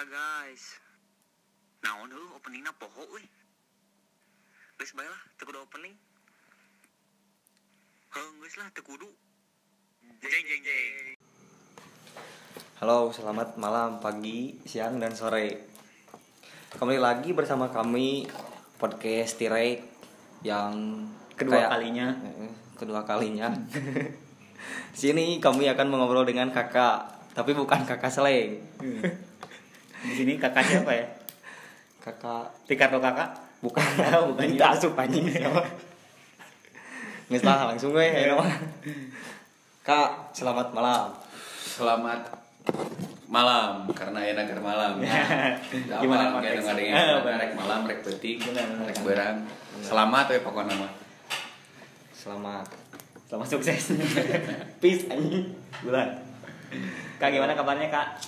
Tara guys. Naon heuh openingna poho euy. Geus bae lah, teu kudu opening. Heung geus lah teu kudu. Jeng jeng jeng. Halo, selamat malam, pagi, siang, dan sore. Kembali lagi bersama kami podcast Tirek yang Kedua kayak- kalinya. Eh, kedua kalinya. Sini kami akan mengobrol dengan kakak, tapi bukan kakak seleng. Di sini kakak siapa ya? Kakak Tikarto kakak? bukan Oh, bukan kita asup anjing siapa? Nggak salah langsung gue ya nama. Kak, selamat malam. Selamat malam karena enak ke malam. Gimana Gimana konteksnya? pakai Eh, benar. rek malam rek benar. rek berang. Selamat ya pokoknya mah. Selamat. Selamat sukses. Peace anjing. Bulan. Kak gimana kabarnya kak?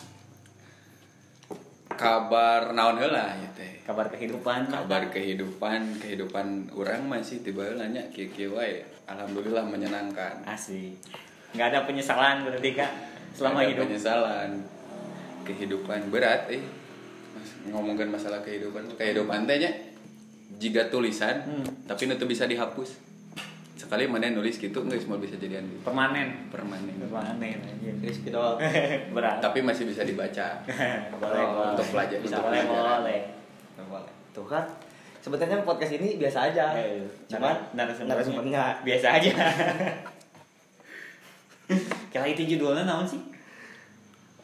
Kabar naon heula ya teh. Kabar kehidupan? Kabar kehidupan, kehidupan orang masih tiba heula nya kieu-kieu wae. Alhamdulillah menyenangkan. Asik. Nggak ada penyesalan berarti kak selama Ada hidup. penyesalan. Kehidupan berat eh. Mas, ngomongin masalah kehidupan, kehidupan teh nya jika tulisan Hmm. tapi itu bisa dihapus. Sekali mana nulis gitu nggak semua bisa jadian di Permanen. permanen. Permanen anjing. Rizky doang. Berat. Tapi masih bisa dibaca. boleh, Oh, boleh. untuk pelajar- Bisa untuk boleh, pelajaran. boleh. Boleh. Tuh kan. Sebenarnya podcast ini biasa aja. Eh, Cuman narasumbernya- narasumbernya biasa aja. Kira itu judulnya naon sih?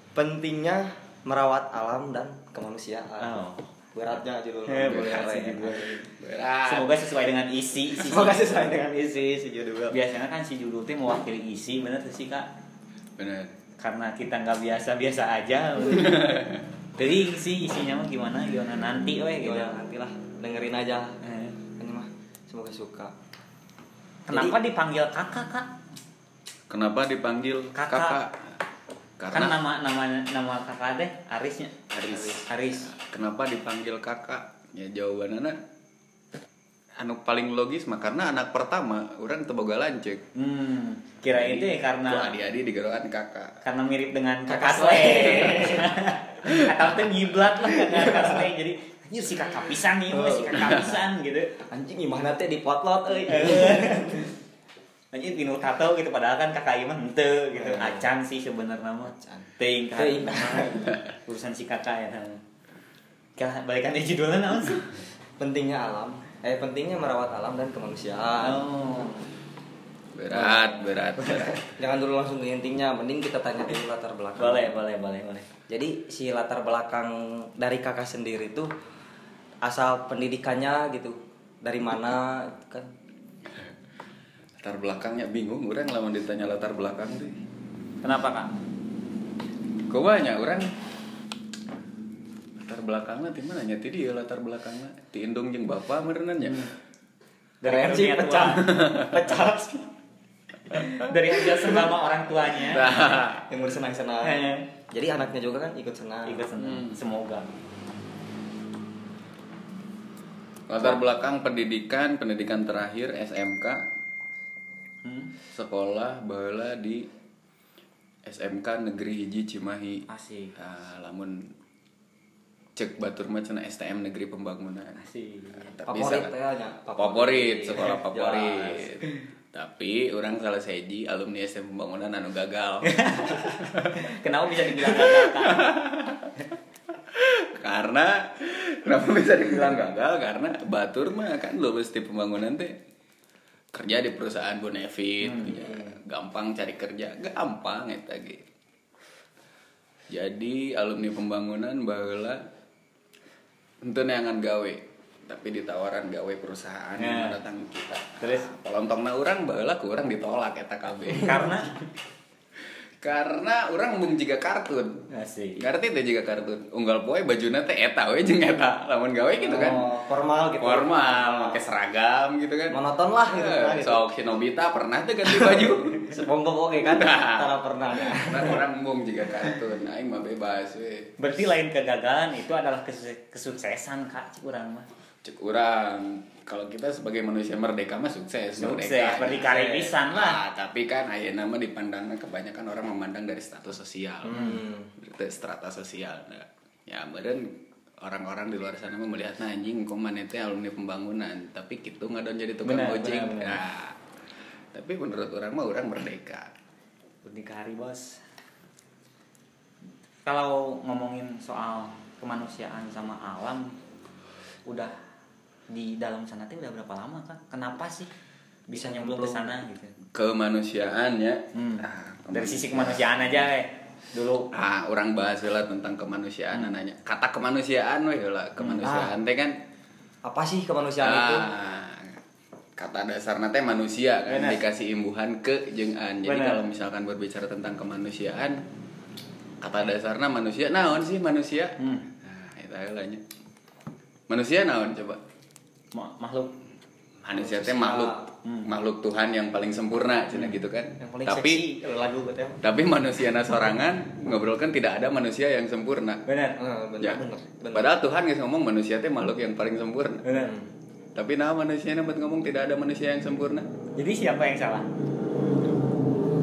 pentingnya merawat alam dan kemanusiaan. Oh. Beratnya judulnya. Eh, berat sih judul. Berat. Semoga sesuai dengan isi. isi. Semoga sesuai dengan isi si judul. Biasanya kan si judul itu mewakili isi, bener tuh sih kak? Benar. Karena kita nggak biasa-biasa aja. Jadi sih isinya mah gimana? Gimana nanti, weh gitu. Gimana nanti lah dengerin aja. Eh, Ini mah semoga suka. Kenapa dipanggil kakak kak? Kenapa dipanggil Kakak. kakak? Kan Karena nama nama nama kakak deh Arisnya. Aris. Aris. Kenapa dipanggil kakak? Ya jawabannya anu paling logis mah karena anak pertama orang teboga lancek. Hmm, kira itu ya karena Tuh adik-adik digerokan kakak. karena mirip dengan Kakak Slay. Atau tuh ngiblat lah kakak Slay. Jadi anjir si kakak pisan nih, weh, si kakak pisan gitu. Anjing gimana teh di potlot euy. Anjir pinu tato gitu padahal kan kakak Iman henteu gitu. Eh. Acan sih sebenarnya mah. Acan. Teuing kan. Urusan si kakak ya. Balikan di judulnya naon sih? pentingnya alam. Eh pentingnya merawat alam dan kemanusiaan. Oh. Berat, berat, berat. Jangan dulu langsung ke intinya, mending kita tanya dulu latar belakang. Boleh, boleh, boleh, boleh. Jadi si latar belakang dari kakak sendiri tuh asal pendidikannya gitu dari mana kan latar belakangnya bingung orang lamun ditanya latar belakang tuh. Kenapa kak? Kau banyak orang latar belakangnya di mana nya ti dia latar belakangnya ti indung jeung bapak merenang nya. Dari Keren sih pecah pecah Dari hasil sama orang tuanya. Nah, yang bersenang-senang. Eh. Jadi anaknya juga kan ikut senang. Ikut senang. Semoga. latar belakang pendidikan, pendidikan terakhir SMK, Hmm. sekolah baheula di SMK Negeri Hiji Cimahi. Asik. Ah, lamun cek batur mah cenah STM Negeri Pembangunan. Asik. Tapi Favorit ya favorit, sekolah favorit. Tapi orang salah seji alumni STM Pembangunan anu gagal. Kenapa bisa dibilang gagal karena kenapa bisa dibilang gagal? Karena batur mah kan lulus di pembangunan teh kerja di perusahaan bonefit, ya, gampang cari kerja, gampang eta. Jadi alumni pembangunan baheula henteu neangan gawe, tapi ditawaran gawe perusahaan Ya. yang datang kita. Terus? Palontongna urang baheula ku urang ditolak eta KB. Karena Karena orang mung jiga kartun. asik. Ngerti teh jiga kartun. Unggal poe bajuna teh eta we jeung eta. Lamun gawe gitu kan. Oh, formal gitu. Formal, pakai seragam gitu kan. Monoton lah gitu. Nah, gitu. Sok si Nobita pernah tuh ganti baju. Sebongkok oke kan? Tara pernah. Nah, orang mung jiga kartun. Aing mah bebas we. Berarti lain kegagalan itu adalah kesu- kesuksesan kak cik urang mah. Cek urang kalau kita sebagai manusia merdeka mah sukses, Sukses, berdikari pisan lah. Ah, tapi kan ayeuna mah dipandangnya kebanyakan orang memandang dari status sosial. Hmm. Dari strata sosial. Nah, ya meren orang-orang di luar sana mah melihat nah anjing kok mana teh alumni pembangunan tapi gitu nggak ada jadi tukang Benar, ojek benar, benar. Nah, tapi menurut orang mah orang merdeka. Berdikari bos. Kalau ngomongin soal kemanusiaan sama alam udah di dalam sana tuh udah berapa lama kan kenapa sih bisa nyemplung ke sana gitu? kemanusiaan ya? Hmm. Ah, dari sisi kemanusiaan. aja eh. Dulu. Ah orang bahas lah tentang kemanusiaan nanya. Kata kemanusiaan weh lah. Kemanusiaan teh kan apa sih kemanusiaan itu? Ah, kata dasar teh manusia kan Benar. dikasih imbuhan ke jengan jadi Benar. kalau misalkan berbicara tentang kemanusiaan kata dasarnya manusia naon sih manusia Hmm. nah itu lah nya. manusia naon coba ma- makhluk manusia teh makhluk Hmm. makhluk Tuhan yang paling sempurna cina gitu kan yang paling tapi seksi lagu tapi manusia sorangan ngobrolkan tidak ada manusia yang sempurna benar Eh, bener Ya. bener Padahal Tuhan nggak ngomong manusia teh makhluk yang paling sempurna. benar Tapi nah manusia buat ngomong tidak ada manusia yang sempurna. jadi siapa yang salah?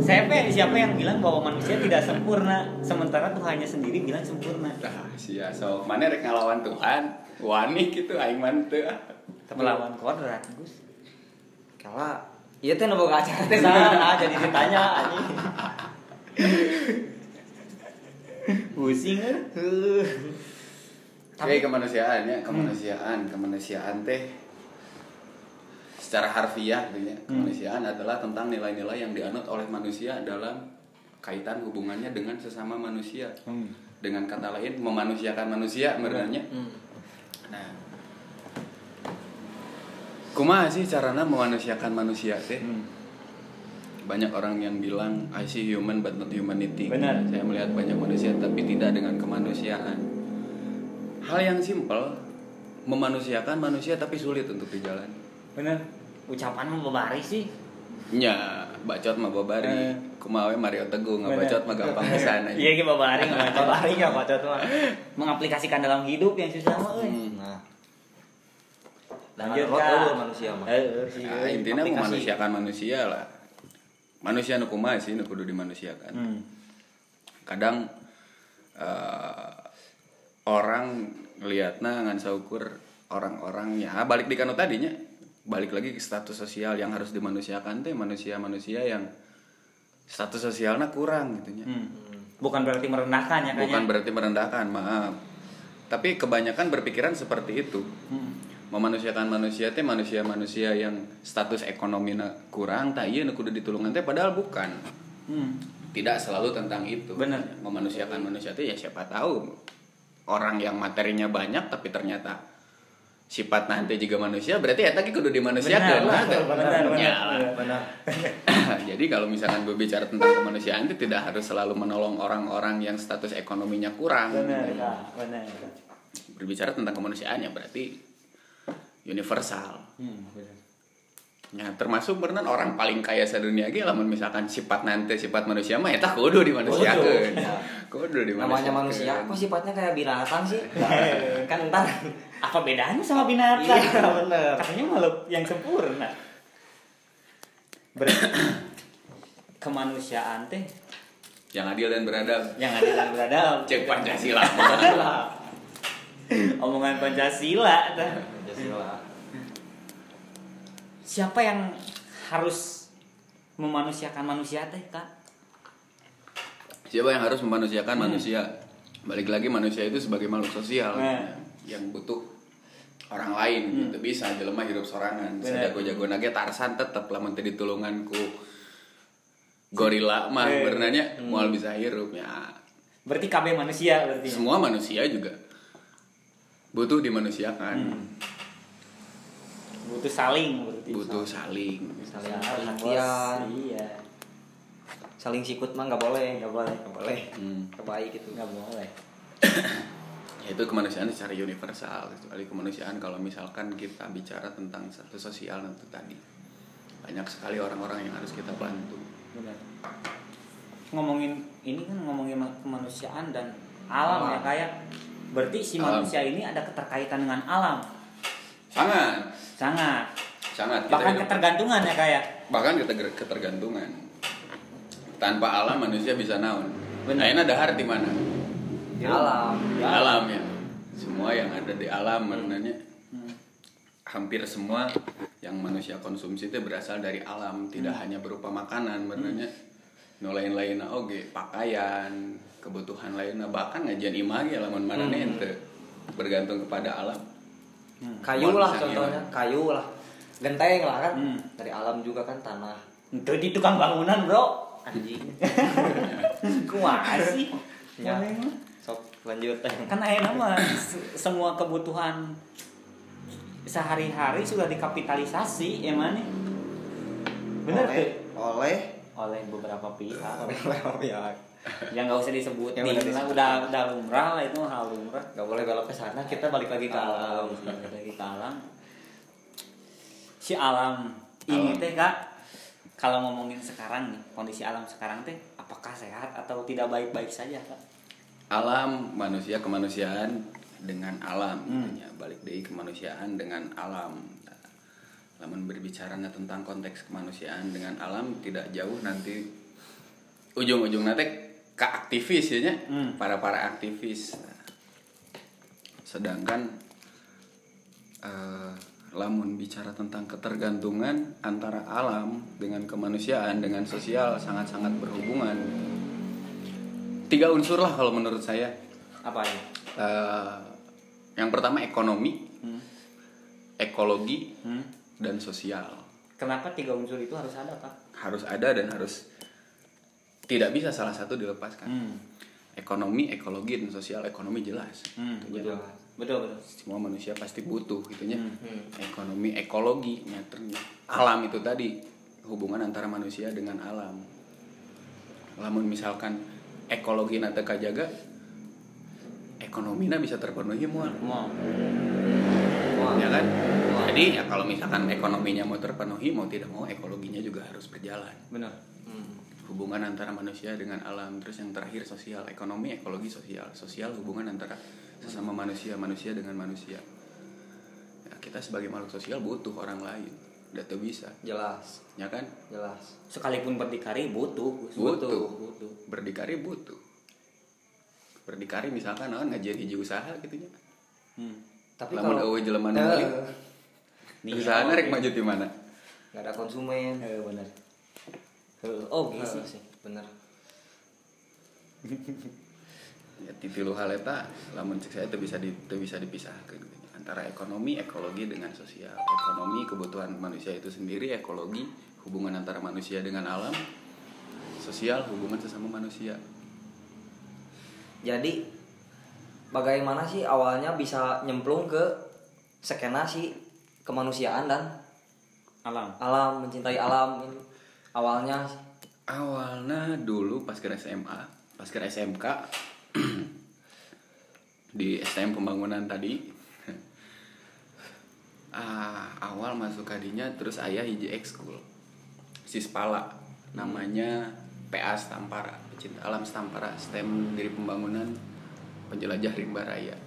Siapa yang siapa yang bilang bahwa manusia tidak sempurna? Sementara Tuhannya sendiri bilang sempurna. Nah, sia so mana rek ngalawan Tuhan, wani gitu aing mah teu. Ah. melawan kodrat Gus. Kalau iya teh nu boga acara teh sana jadi ditanya anjing. Pusing kan Heuh. Tapi kemanusiaan ya, kemanusiaan, kemanusiaan teh secara harfiah gitu ya. Kemanusiaan adalah tentang nilai-nilai yang dianut oleh manusia dalam kaitan hubungannya dengan sesama manusia. Dengan kata lain memanusiakan manusia sebenarnya. Hmm. Nah, kumaha sih carana memanusiakan manusia teh? Banyak orang yang bilang I see human but not humanity. Benar. Saya melihat banyak manusia tapi tidak dengan kemanusiaan. Hal yang simpel memanusiakan manusia tapi sulit untuk dijalani. Benar ucapan mah baris sih Nya, bacot mah babari. Eh. Kumaha we Mario Teguh Benar. ngabacot mah gampang pisan aja. iya kita babari nggak baca Lari nggak baca tuh mah. mengaplikasikan dalam hidup yang susah mah euy. Hmm. Nah. Dan manusia mah. Heeh, sih, Nah, intinya memanusiakan manusia lah. Manusia nu kumaha sih nu kudu dimanusiakan. Hmm. kadang eh, orang lihatnya ngan saukur orang-orang ya balik di kanu tadinya balik lagi ke status sosial yang harus dimanusiakan teh manusia-manusia yang status sosialnya kurang gitu nya Hmm. bukan berarti merendahkan ya bukan kayaknya berarti merendahkan maaf tapi kebanyakan berpikiran seperti itu Hmm. memanusiakan manusia teh manusia-manusia yang status ekonomi kurang tak iya kudu ditulungan teh padahal bukan Hmm. tidak selalu tentang itu. Benar. Memanusiakan manusia itu ya siapa tahu orang yang materinya banyak tapi ternyata sifat nanti juga manusia berarti ya tadi kudu dimanusiakan. Benar, benar, benar, benar. Ya lah. Benar. Jadi kalau misalkan berbicara tentang kemanusiaan itu tidak harus selalu menolong orang-orang yang status ekonominya kurang. benar Kak. benar Berbicara tentang kemanusiaan ya berarti universal. Hmm, benar. Ya, termasuk berenang orang paling kaya sedunia ge lamun misalkan sifat nanti sifat manusia mah eta kudu dimanusiakeun. Kudu. Kudu dimanusiakeun. Namanya manusia kok sifatnya kayak binatang sih? kan ntar apa bedanya sama binatang Iya, bener. katanya makhluk yang sempurna Ber- kemanusiaan teh yang adil dan beradab. yang adil dan beradab Cek Pancasila. omongan Pancasila tah. Pancasila. siapa yang harus memanusiakan manusia teh kak Siapa yang harus memanusiakan manusia? Balik lagi manusia itu sebagai makhluk sosial Nah. yang butuh orang lain gitu bisa jelema hidup sorangan. Bener. Sejago-jago nage Tarsan tetep lamun teu ditulungan ku gorila mah Eh. berenanya moal bisa hirup ya. berarti KB manusia berarti Semua manusia juga butuh dimanusiakan. Hmm. butuh saling berarti Butuh saling. Saling Saling, perhatian, iya saling sikut mah nggak boleh, nggak boleh nggak boleh. Hmm. Terbaik itu. nggak boleh. Ya, itu kemanusiaan secara universal. Kecuali kemanusiaan kalau misalkan kita bicara tentang satu sosial itu tadi. Banyak sekali orang-orang yang harus kita bantu. Benar. Ngomongin ini kan ngomongin ma- kemanusiaan dan alam ya Alam. kayak berarti si Alam. manusia ini ada keterkaitan dengan alam. Sangat. Sangat. Sangat. Kita bahkan hidup- ketergantungan ya kayak. Bahkan keter- ketergantungan tanpa alam manusia bisa naon. Benar. Ayeuna dahar di mana? Di alam. di alam ya. Ada di alam maknanya. Hmm. hampir semua yang manusia konsumsi itu berasal dari alam tidak hanya berupa makanan maknanya. No lain-lain oke pakaian kebutuhan lainnya bahkan ngajian imagi lamun mana ente? Bergantung kepada alam. Kayu Buat lah contohnya. kayu lah. Genteng lah kan. Hmm. dari alam juga kan tanah. Itu di tukang bangunan, Bro. Anjing Kumaha sih? Ya. Sok lanjut Kan ayeuna mah se- semua kebutuhan sehari-hari sudah dikapitalisasi ya mana? Bener oleh tuh? oleh Oleh beberapa pihak. ya yang nggak usah disebutin udah lah udah udah lumrah lah itu hal lumrah nggak boleh belok ke sana kita balik lagi ke alam Balik lagi ke alam si alam ini Alam. teh kak kalau ngomongin sekarang nih kondisi alam sekarang teh apakah sehat atau tidak baik-baik saja kak alam manusia kemanusiaan dengan alam Hmm. gitu ya. balik dari kemanusiaan dengan alam namun berbicara tentang konteks kemanusiaan dengan alam tidak jauh nanti ujung-ujung nanti ke aktivis ya. Hmm. para para aktivis sedangkan eh, lamun bicara tentang ketergantungan antara alam dengan kemanusiaan dengan sosial sangat-sangat berhubungan. Tiga unsur lah kalau menurut saya. Apa ya Eh, yang pertama ekonomi hmm. ekologi Hmm. dan sosial. Kenapa tiga unsur itu harus ada kak harus ada dan harus tidak bisa salah satu dilepaskan. Hmm. ekonomi ekologi dan sosial. Ekonomi jelas. Hmm, jelas. Betul betul. Semua manusia pasti butuh gitunya Hmm. ekonomi ekologi nyaternya alam itu tadi hubungan antara manusia dengan alam. Lamun misalkan ekologi nanti kajaga ekonominya bisa terpenuhi mual. Mau ya kan? Jadi ya kalau misalkan ekonominya mau terpenuhi mau tidak mau ekologinya juga harus berjalan. Benar. Hmm. hubungan antara manusia dengan alam. Terus yang terakhir sosial. Ekonomi ekologi sosial. Sosial hubungan antara sesama manusia manusia dengan manusia. Ya, kita sebagai makhluk sosial butuh orang lain. Udah tuh bisa. Jelas. Ya kan? Jelas. Sekalipun berdikari butuh. Gus. Butuh. butuh. Berdikari butuh. Berdikari misalkan oh, ngajian hiji usaha gitu nya. Hmm. tapi lamun kalau jelema nu balik Nih, usaha oh, rek maju di mana? Nggak ada konsumen. Eh, benar Eh, oh gitu sih. Bener ya titilu hal eta lamun cek saya itu bisa di teu bisa dipisahkan gitu. antara ekonomi ekologi dengan sosial. Ekonomi kebutuhan manusia itu sendiri ekologi hubungan antara manusia dengan alam sosial hubungan sesama manusia. Jadi bagaimana sih awalnya bisa nyemplung ke skena si kemanusiaan dan alam. alam mencintai alam ini? Awalnya? Awalnya dulu pas ke SMA pas ke SMK di STM pembangunan tadi ah, awal masuk kadinya terus ayah hiji ekskul Sispala namanya PA Stampara pecinta alam Stampara STEM dari pembangunan penjelajah rimba raya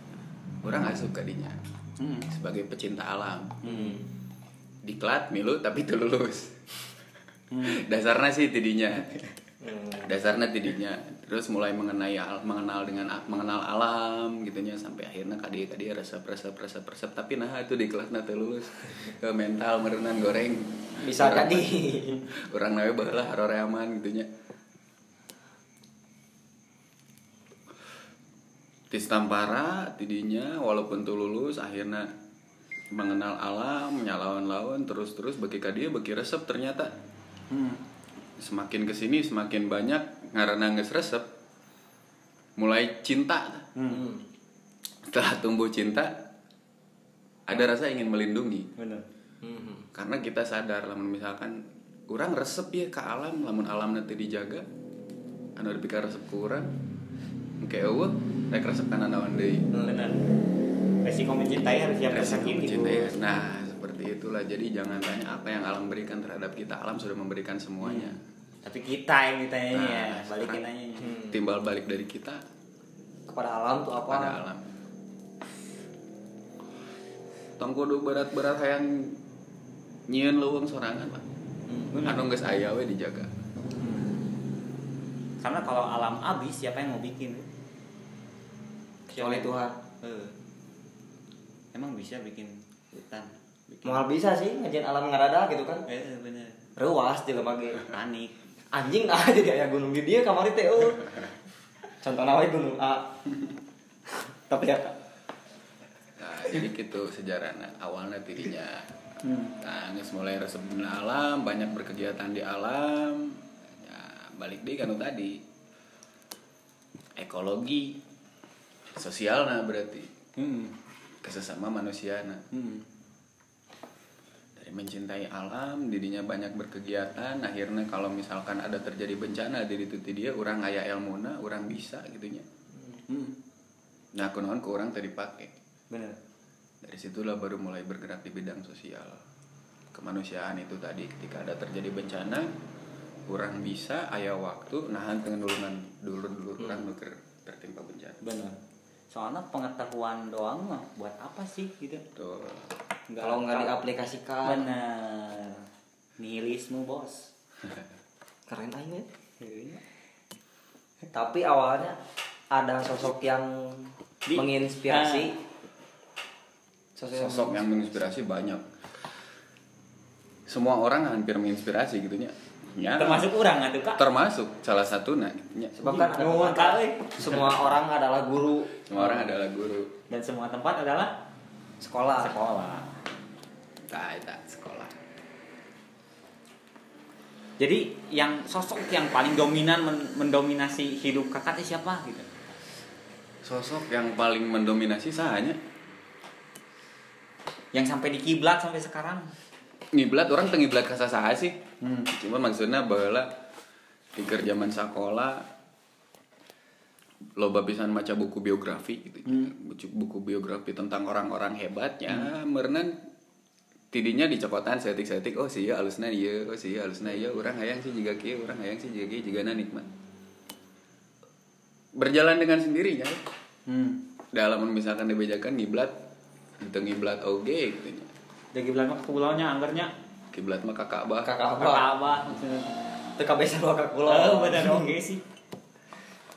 orang asup kadinya hmm. sebagai pecinta alam hmm. diklat milu tapi itu lulus Hmm. dasarnya sih tidinya Hmm. dasarnya tidinya terus mulai mengenai al- mengenal dengan mengenal alam gitunya sampai akhirnya kadi kadi resep resep resep resep. Tapi nah itu di kelas nanti lulus. Ke mental merenan goreng. Bisa Orang- jadi orang nawe baheula haroreaman gitunya. Di Stampara tidinya walaupun tuh lulus akhirnya mengenal alam nyalawan-lawan terus-terus bagi kadia bagi resep ternyata. Hmm. semakin ke sini semakin banyak ngarana geus resep mulai cinta. Hmm. setelah tumbuh cinta ada rasa ingin melindungi. Benar. Hmm. karena kita sadar lamun misalkan kurang resep ya ke alam lamun alam nanti dijaga anu dipikir resep kurang oke eueuh rek resep kana naon deui. Benar. Resiko mencintai harus siap tersakiti. mencintai. nah seperti itulah. Jadi jangan tanya apa yang alam berikan terhadap kita. Alam sudah memberikan semuanya tapi kita yang ditanya ya Nah, balikin sekarang- aja. Hmm. timbal balik dari kita kepada alam tuh apa? pada alam. Tong kudu berat-berat hayang nyieun leuweung sorangan lah Hmm. anu geus aya we dijaga. Karena kalau alam habis siapa yang mau bikin? Kecuali Tuhan. Eh. emang bisa bikin hutan? Bikin Moal bisa sih ngajian alam ngarada gitu kan. eh bener. Ruas jelema mage. panik Anjing ah jadi aya gunung di dia kamari teh eueuh. Contohna wae gunung A. Tapi ya nah jadi gitu sejarahnya awalnya dirinya hmm. nah mulai resep alam banyak berkegiatan di alam ya balik deh kan tadi ekologi sosial nah berarti Hmm. kesesama manusia nah Hmm. Mencintai alam dirinya banyak berkegiatan akhirnya kalau misalkan ada terjadi bencana diri itu dia orang aya ilmuna orang bisa gitunya. Hmm. nah kunaon ke orang tadi pakai bener. Dari situlah baru mulai bergerak di bidang sosial. Kemanusiaan itu tadi ketika ada terjadi bencana orang bisa ayah waktu nahan dengan dulu dulu orang nu keur tertimpa bencana. Bener soalnya pengetahuan doang mah buat apa sih gitu. Tuh kalau nggak diaplikasikan. Bener. Nihilisme bos. Keren aja. Iya. Tapi awalnya ada sosok yang Di- menginspirasi. sosok yang menginspirasi banyak. Semua orang hampir menginspirasi gitunya ya termasuk orang atuh kak. Termasuk salah satu nah gitunya. Sebab kan Kak, euy. semua orang adalah guru. Semua orang adalah guru. Dan semua tempat adalah sekolah. sekolah. Tak tak sekolah. Jadi yang sosok yang paling dominan men- mendominasi hidup kakak itu siapa gitu? Sosok yang paling mendominasi sahanya? Yang sampai di kiblat sampai sekarang. Ngiblat orang tengiblat kasa saha sih hmm. cuma maksudnya bahwa di kerjaman sekolah loba pisan maca buku biografi gitu. Buku, buku biografi tentang orang-orang hebatnya merenan tidinya di cokotan setik-setik oh sih ya alusna iya oh sih ya alusna iya orang hayang sih juga kieu orang hayang sih juga kieu jigana nikmat. Berjalan dengan sendirinya hmm. dalam misalkan dibejakan ngiblat itu ngiblat oge gitu kiblat mah ke pulaunya anggernya kiblat mah kakak bah Kakak ke apa? Ka'bah Teka besan wakak Oh, pulau. bener oke sih.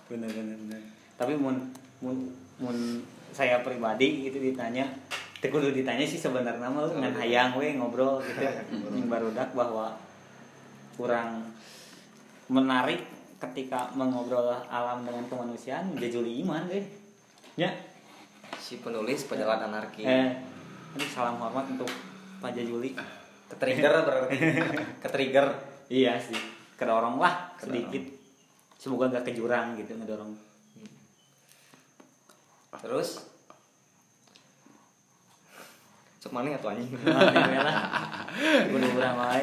Bener bener bener. Tapi mun mun mun saya pribadi gitu ditanya, teu kudu ditanya sih sebenarnya mah ngan hayang we ngobrol gitu yang barudak bahwa kurang menarik ketika mengobrol alam dengan kemanusiaan jajuli iman deh. Ya. Si penulis penjalan anarki. Eh, aduh, salam hormat untuk Pak Jajuli. Ketrigger berarti. Ketrigger. Iya sih, kedorong lah Kedorong. sedikit. Semoga gak ke jurang gitu ngedorong. Terus Cuk mana atuh anjing. Udah berapa wae.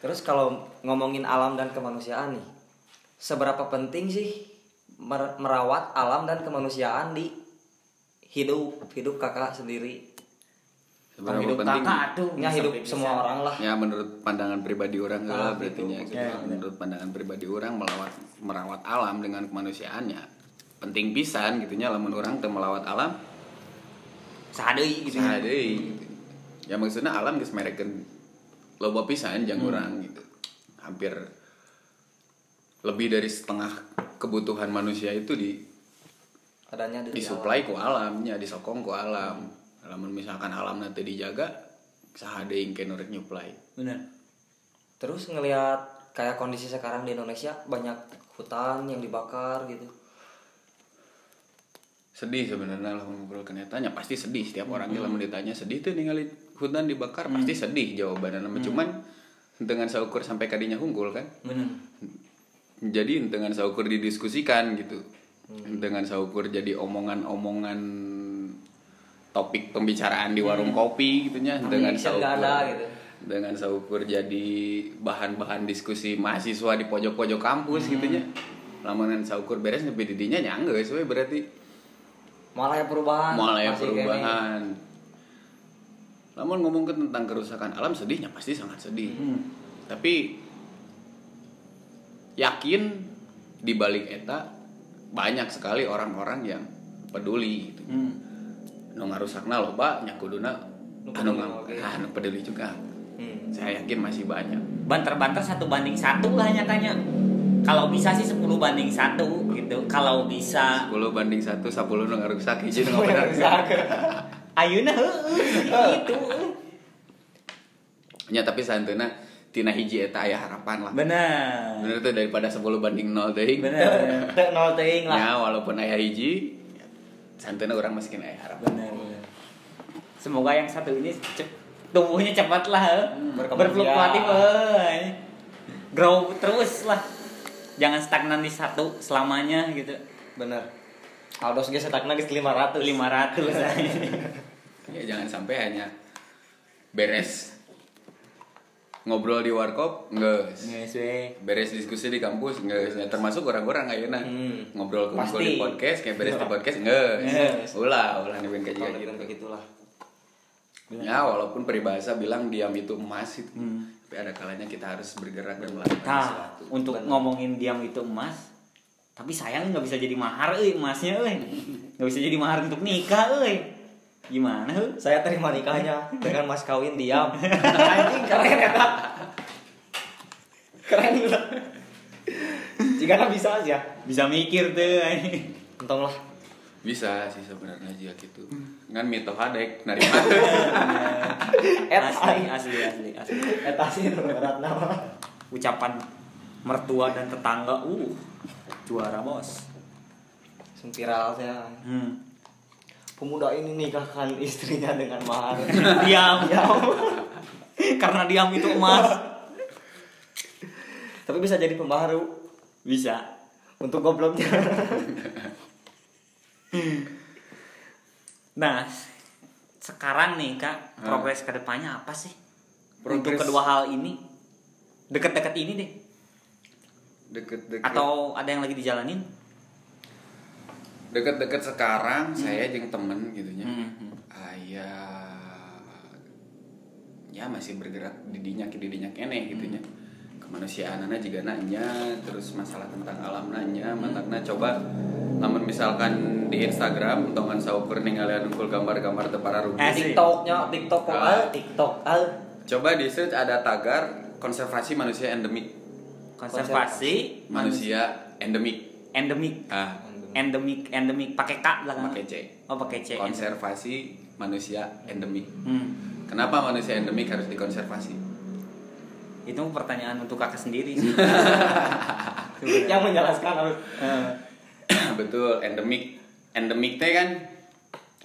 Terus kalau ngomongin alam dan kemanusiaan nih, seberapa penting sih mer- merawat alam dan kemanusiaan di hidup hidup kakak sendiri? Seberapa hidup penting? kakak tuh Ya hidup semua bisa. orang lah. ya menurut pandangan pribadi orang Nah, lah gitu. berarti nya gitu. Ya, menurut pandangan pribadi orang melawat merawat alam dengan kemanusiaannya penting pisan gitunya lamun orang teu melawat alam Sadeui gitu. saha deui gitu. ya maksudnya alam geus merekeun loba pisan jang Hmm. urang gitu hampir lebih dari setengah kebutuhan manusia itu di Adanya di disuplai ku alamnya disokong ku alam lamun misalkan alam nanti dijaga saha deui engke nu rek nyuplai. Bener. Terus ngelihat kayak kondisi sekarang di Indonesia banyak hutan yang dibakar gitu. sedih sebenarnya lah ngobrol kenetanya pasti sedih setiap orang mm ditanya sedih tuh ningali hutan dibakar? Pasti sedih jawabannya. Nama cuman dengan saukur sampai kadinya hunggul kan? Bener. jadi dengan saukur didiskusikan gitu. Dengan saukur jadi omongan-omongan topik pembicaraan di warung kopi gitunya dengan Action saukur nggak ada gitu. dengan saukur jadi bahan-bahan diskusi mahasiswa di pojok-pojok kampus gitunya lamunan saukur beres nepi didinya nyanggeus we berarti Malah ya perubahan. masih kayak perubahan namun ngomong tentang kerusakan alam sedihnya pasti sangat sedih Hmm. tapi yakin di balik eta banyak sekali orang-orang yang peduli gitu. Hmm. Nu ngarusakna loba nya kuduna Nu anu peduli ah, juga. Hmm. Saya yakin masih banyak. Banter-banter satu banding satu lah nyatanya. Kalau bisa sih 10 banding satu gitu. Kalau bisa 10 banding 1 10 nu ngarusak hiji nu ngarusak. ayeuna gitu nya tapi santeuna tina hiji eta aya harapan lah benar bener tuh daripada 10 banding 0 teuing benar Teu nol teuing lah. ya walaupun aya hiji santeuna orang masih kena aya harapan benar benar. Semoga yang satu ini cep- tumbuhnya cepat lah berkembang berfluktuatif grow terus lah. Jangan stagnan di satu selamanya gitu. Bener. Aldos ge setakna geus 500. 500 ya jangan sampai hanya beres ngobrol di warkop we. beres diskusi di kampus geus ya termasuk orang-orang ayeuna Hmm. ngobrol Pasti. di podcast kayak beres di podcast geus Geus. ulah ulah nih kayak gitu gitulah. ya walaupun peribahasa bilang diam itu emas itu Hmm. tapi ada kalanya kita harus bergerak dan melakukan Nah, sesuatu untuk Bener. ngomongin diam itu emas, tapi sayang nggak bisa jadi mahar, euy, emasnya, euy. Nggak bisa jadi mahar untuk nikah, euy. Gimana? Saya terima nikahnya dengan mas kawin diam. Anjing keren kata. Keren gitu. Jika kan bisa aja. Bisa mikir tuh, euy. Untung lah. bisa sih sebenarnya juga gitu kan mito hadek narima Et Asli, asli, asli, asli. Eta sih nu berat nama. Ucapan mertua dan tetangga, uh, juara bos. Viral saya. Hmm. Pemuda ini nikahkan istrinya dengan mahar. diam, diam. Karena diam itu emas. Tapi bisa jadi pembaharu Bisa. untuk gobloknya. Nah, sekarang nih kak, Hmm. progres ke depannya apa sih? Untuk Progres- kedua hal ini, deket-deket ini deh. deket-deket Atau ada yang lagi dijalanin? Deket-deket sekarang saya jeung temen gitunya. Hmm. ayah ya masih bergerak di dinya di dinya kene gitunya. Kemanusiaan juga nanya terus masalah tentang alam nanya mantakna coba. Namun misalkan di Instagram tongan saukur ningali unggul gambar-gambar teu pararugi Eh. TikToknya, TikTok kok Ah. al, TikTok al. coba di search ada tagar konservasi manusia endemik. Konservasi manusia endemik. endemik, ah endemik, endemik pakai K belakang. pakai C Oh pakai C. konservasi manusia endemik Hmm. Kenapa manusia endemik harus dikonservasi? Itu pertanyaan untuk kakak sendiri sih. Yang menjelaskan harus Eh, Betul, endemik. Endemik teh kan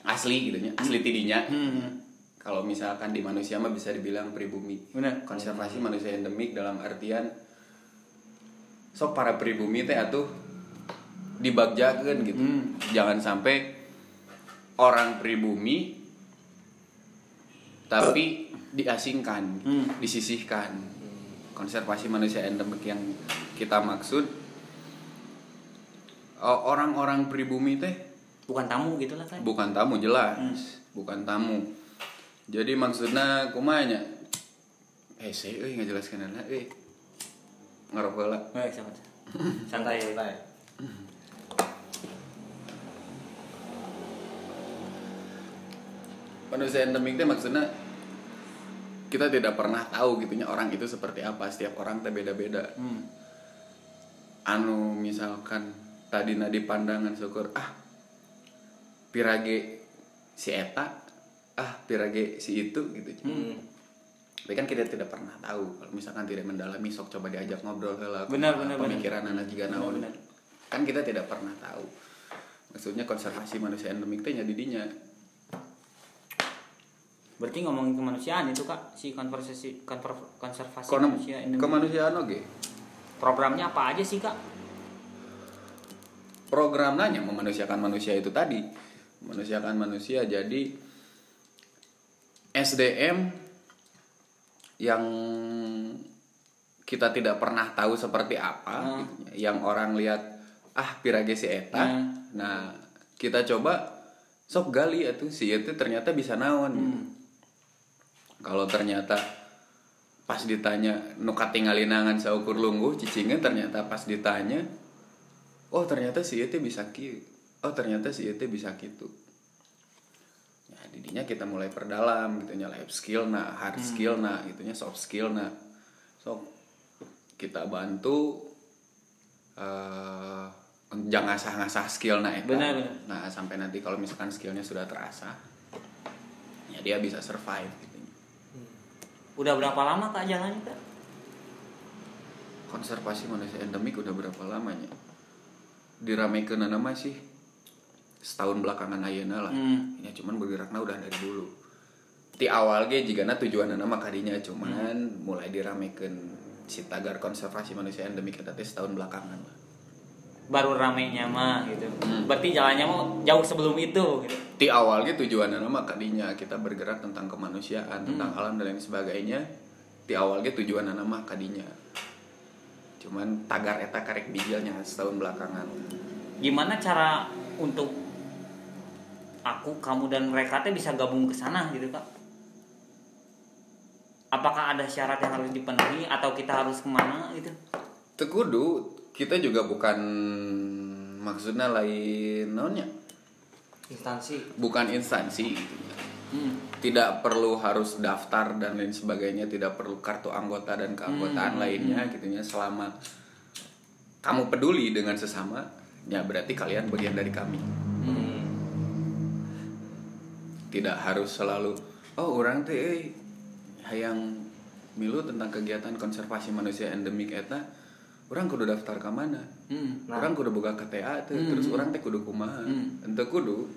asli gitu nya, asli tidinya. hmm. Kalau misalkan di manusia mah bisa dibilang pribumi. Bener. Konservasi manusia endemik dalam artian sok para pribumi teh atuh dibagjakeun gitu. Hmm. Jangan sampai orang pribumi tapi diasingkan, Hmm. disisihkan. Konservasi manusia endemik yang kita maksud orang-orang pribumi teh Bukan tamu gitu lah kan. bukan tamu jelas, Hmm. bukan tamu. Jadi maksudnya kumanya eh saya euy ngajelaskeun euy. Ngarokok lah. Eh. Santai. santai. Manusia endemik teh maksudnya kita tidak pernah tahu gitunya orang itu seperti apa. Setiap orang teh beda-beda. Hmm. anu misalkan tadi di pandangan syukur ah pirage si eta ah pirage si itu gitu. Hmm. tapi kan kita tidak pernah tahu. Kalau misalkan tidak mendalami sok coba diajak ngobrol lah Benar, benar, pemikiran anak juga Benar, naon. benar. kan kita tidak pernah tahu. Maksudnya konservasi manusia endemik teh nya di dinya Berarti ngomongin kemanusiaan itu kak si konversasi konver- konservasi Kono- manusia ini. kemanusiaan oke Programnya apa aja sih kak? program nanya memanusiakan manusia itu tadi memanusiakan manusia jadi SDM yang kita tidak pernah tahu seperti apa Hmm. gitu. yang orang lihat ah pirage si eta Hmm. nah kita coba sok gali atuh si itu ternyata bisa naon Hmm. Kalau ternyata pas ditanya nu katingali nangan saukur lungguh cicingan ternyata pas ditanya oh ternyata si itu bisa kieu oh ternyata si itu bisa gitu ya didinya kita mulai perdalam gitu nya life skill nah hard skill nah gitunya soft skill nah so kita bantu eh jangan ngasah-ngasah skill nah benar. nah sampai nanti kalau misalkan skillnya sudah terasa ya dia bisa survive. Udah berapa lama kak jalannya kak? konservasi manusia endemik udah berapa lamanya diramekeun nama sih setahun belakangan ayeuna lah. Hmm. ya cuman bergeraknya udah dari dulu. Di awal ge jika tujuan nama kadinya cuman mulai diramekeun si tagar konservasi manusia endemik teh setahun belakangan lah Baru ramenya mah gitu. Hmm. Berarti jalannya mau jauh sebelum itu gitu. di awal ge tujuan nama kadinya kita bergerak tentang kemanusiaan tentang alam dan lain sebagainya di awal ge tujuan nama kadinya cuman tagar eta karek bijilnya setahun belakangan Gimana cara untuk aku, kamu dan mereka teh bisa gabung ke sana gitu kak? Apakah ada syarat yang harus dipenuhi atau kita harus ke mana gitu? Tekudu kita juga bukan maksudnya lain naonnya instansi bukan instansi gitu. Hmm. tidak perlu harus daftar dan lain sebagainya tidak perlu kartu anggota dan keanggotaan lainnya gitunya selama kamu peduli dengan sesama ya berarti kalian bagian dari kami Hmm. tidak harus selalu oh orang teh eh, hayang milu tentang kegiatan konservasi manusia endemik eta orang kudu daftar ke mana Hmm. Nah. orang kudu boga KTA tuh Hmm. terus orang teh kudu kumaha Hmm. ente kudu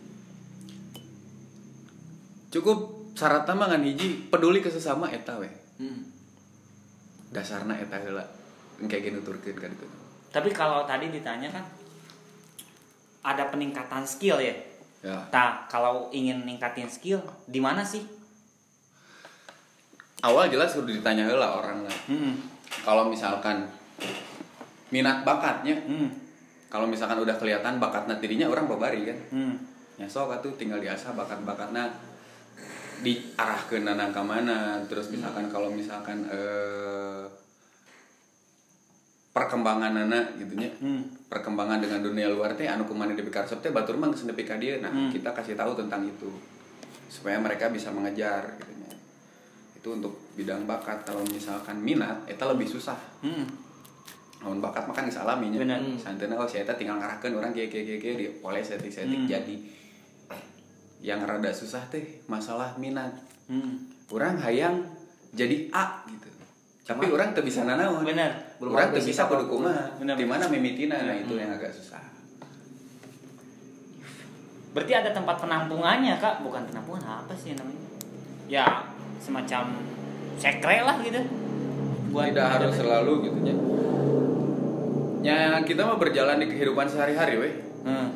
cukup syarat mah ngan hiji peduli ke sesama eta we Hmm. dasarna eta heula kayak gini turkeun kan itu Tapi kalau tadi ditanya kan ada peningkatan skill ya. ya Nah, kalau ingin ningkatin skill, di mana sih? awal jelas kudu ditanya heula orang lah Hmm. kalau misalkan minat bakatnya Hmm. kalau misalkan udah kelihatan bakatnya dirinya orang babari kan Hmm. ya sok atuh tinggal diasah bakat-bakatnya diarahkeun nana ka mana terus misalkan kalau misalkan eh perkembangan nana gitunya Hmm. perkembangan dengan dunia luar teh anu kumaha di karsep teh batur mah geus nepi ka dieu nah Hmm. kita kasih tahu tentang itu supaya mereka bisa mengejar gitu itu untuk bidang bakat kalau misalkan minat eta lebih susah Hmm. Namun bakat makan geus alami nya. Bener. Santeuna oh eta tinggal ngarahkeun orang kieu kieu kieu kieu di oleh setik-setik Hmm. jadi. Yang rada susah teh masalah minat. Hmm. Orang hayang jadi A gitu. Tapi Cuma- orang teu bisa nanaon. Bener. Belum Orang basic bisa kudu kumaha. Di mana mimitina nah itu Hmm. yang agak susah. Berarti ada tempat penampungannya kak, bukan penampungan apa sih namanya? Ya semacam sekre lah gitu. Tidak harus selalu gitu nya. Ya kita mah berjalan di kehidupan sehari-hari weh. Hmm.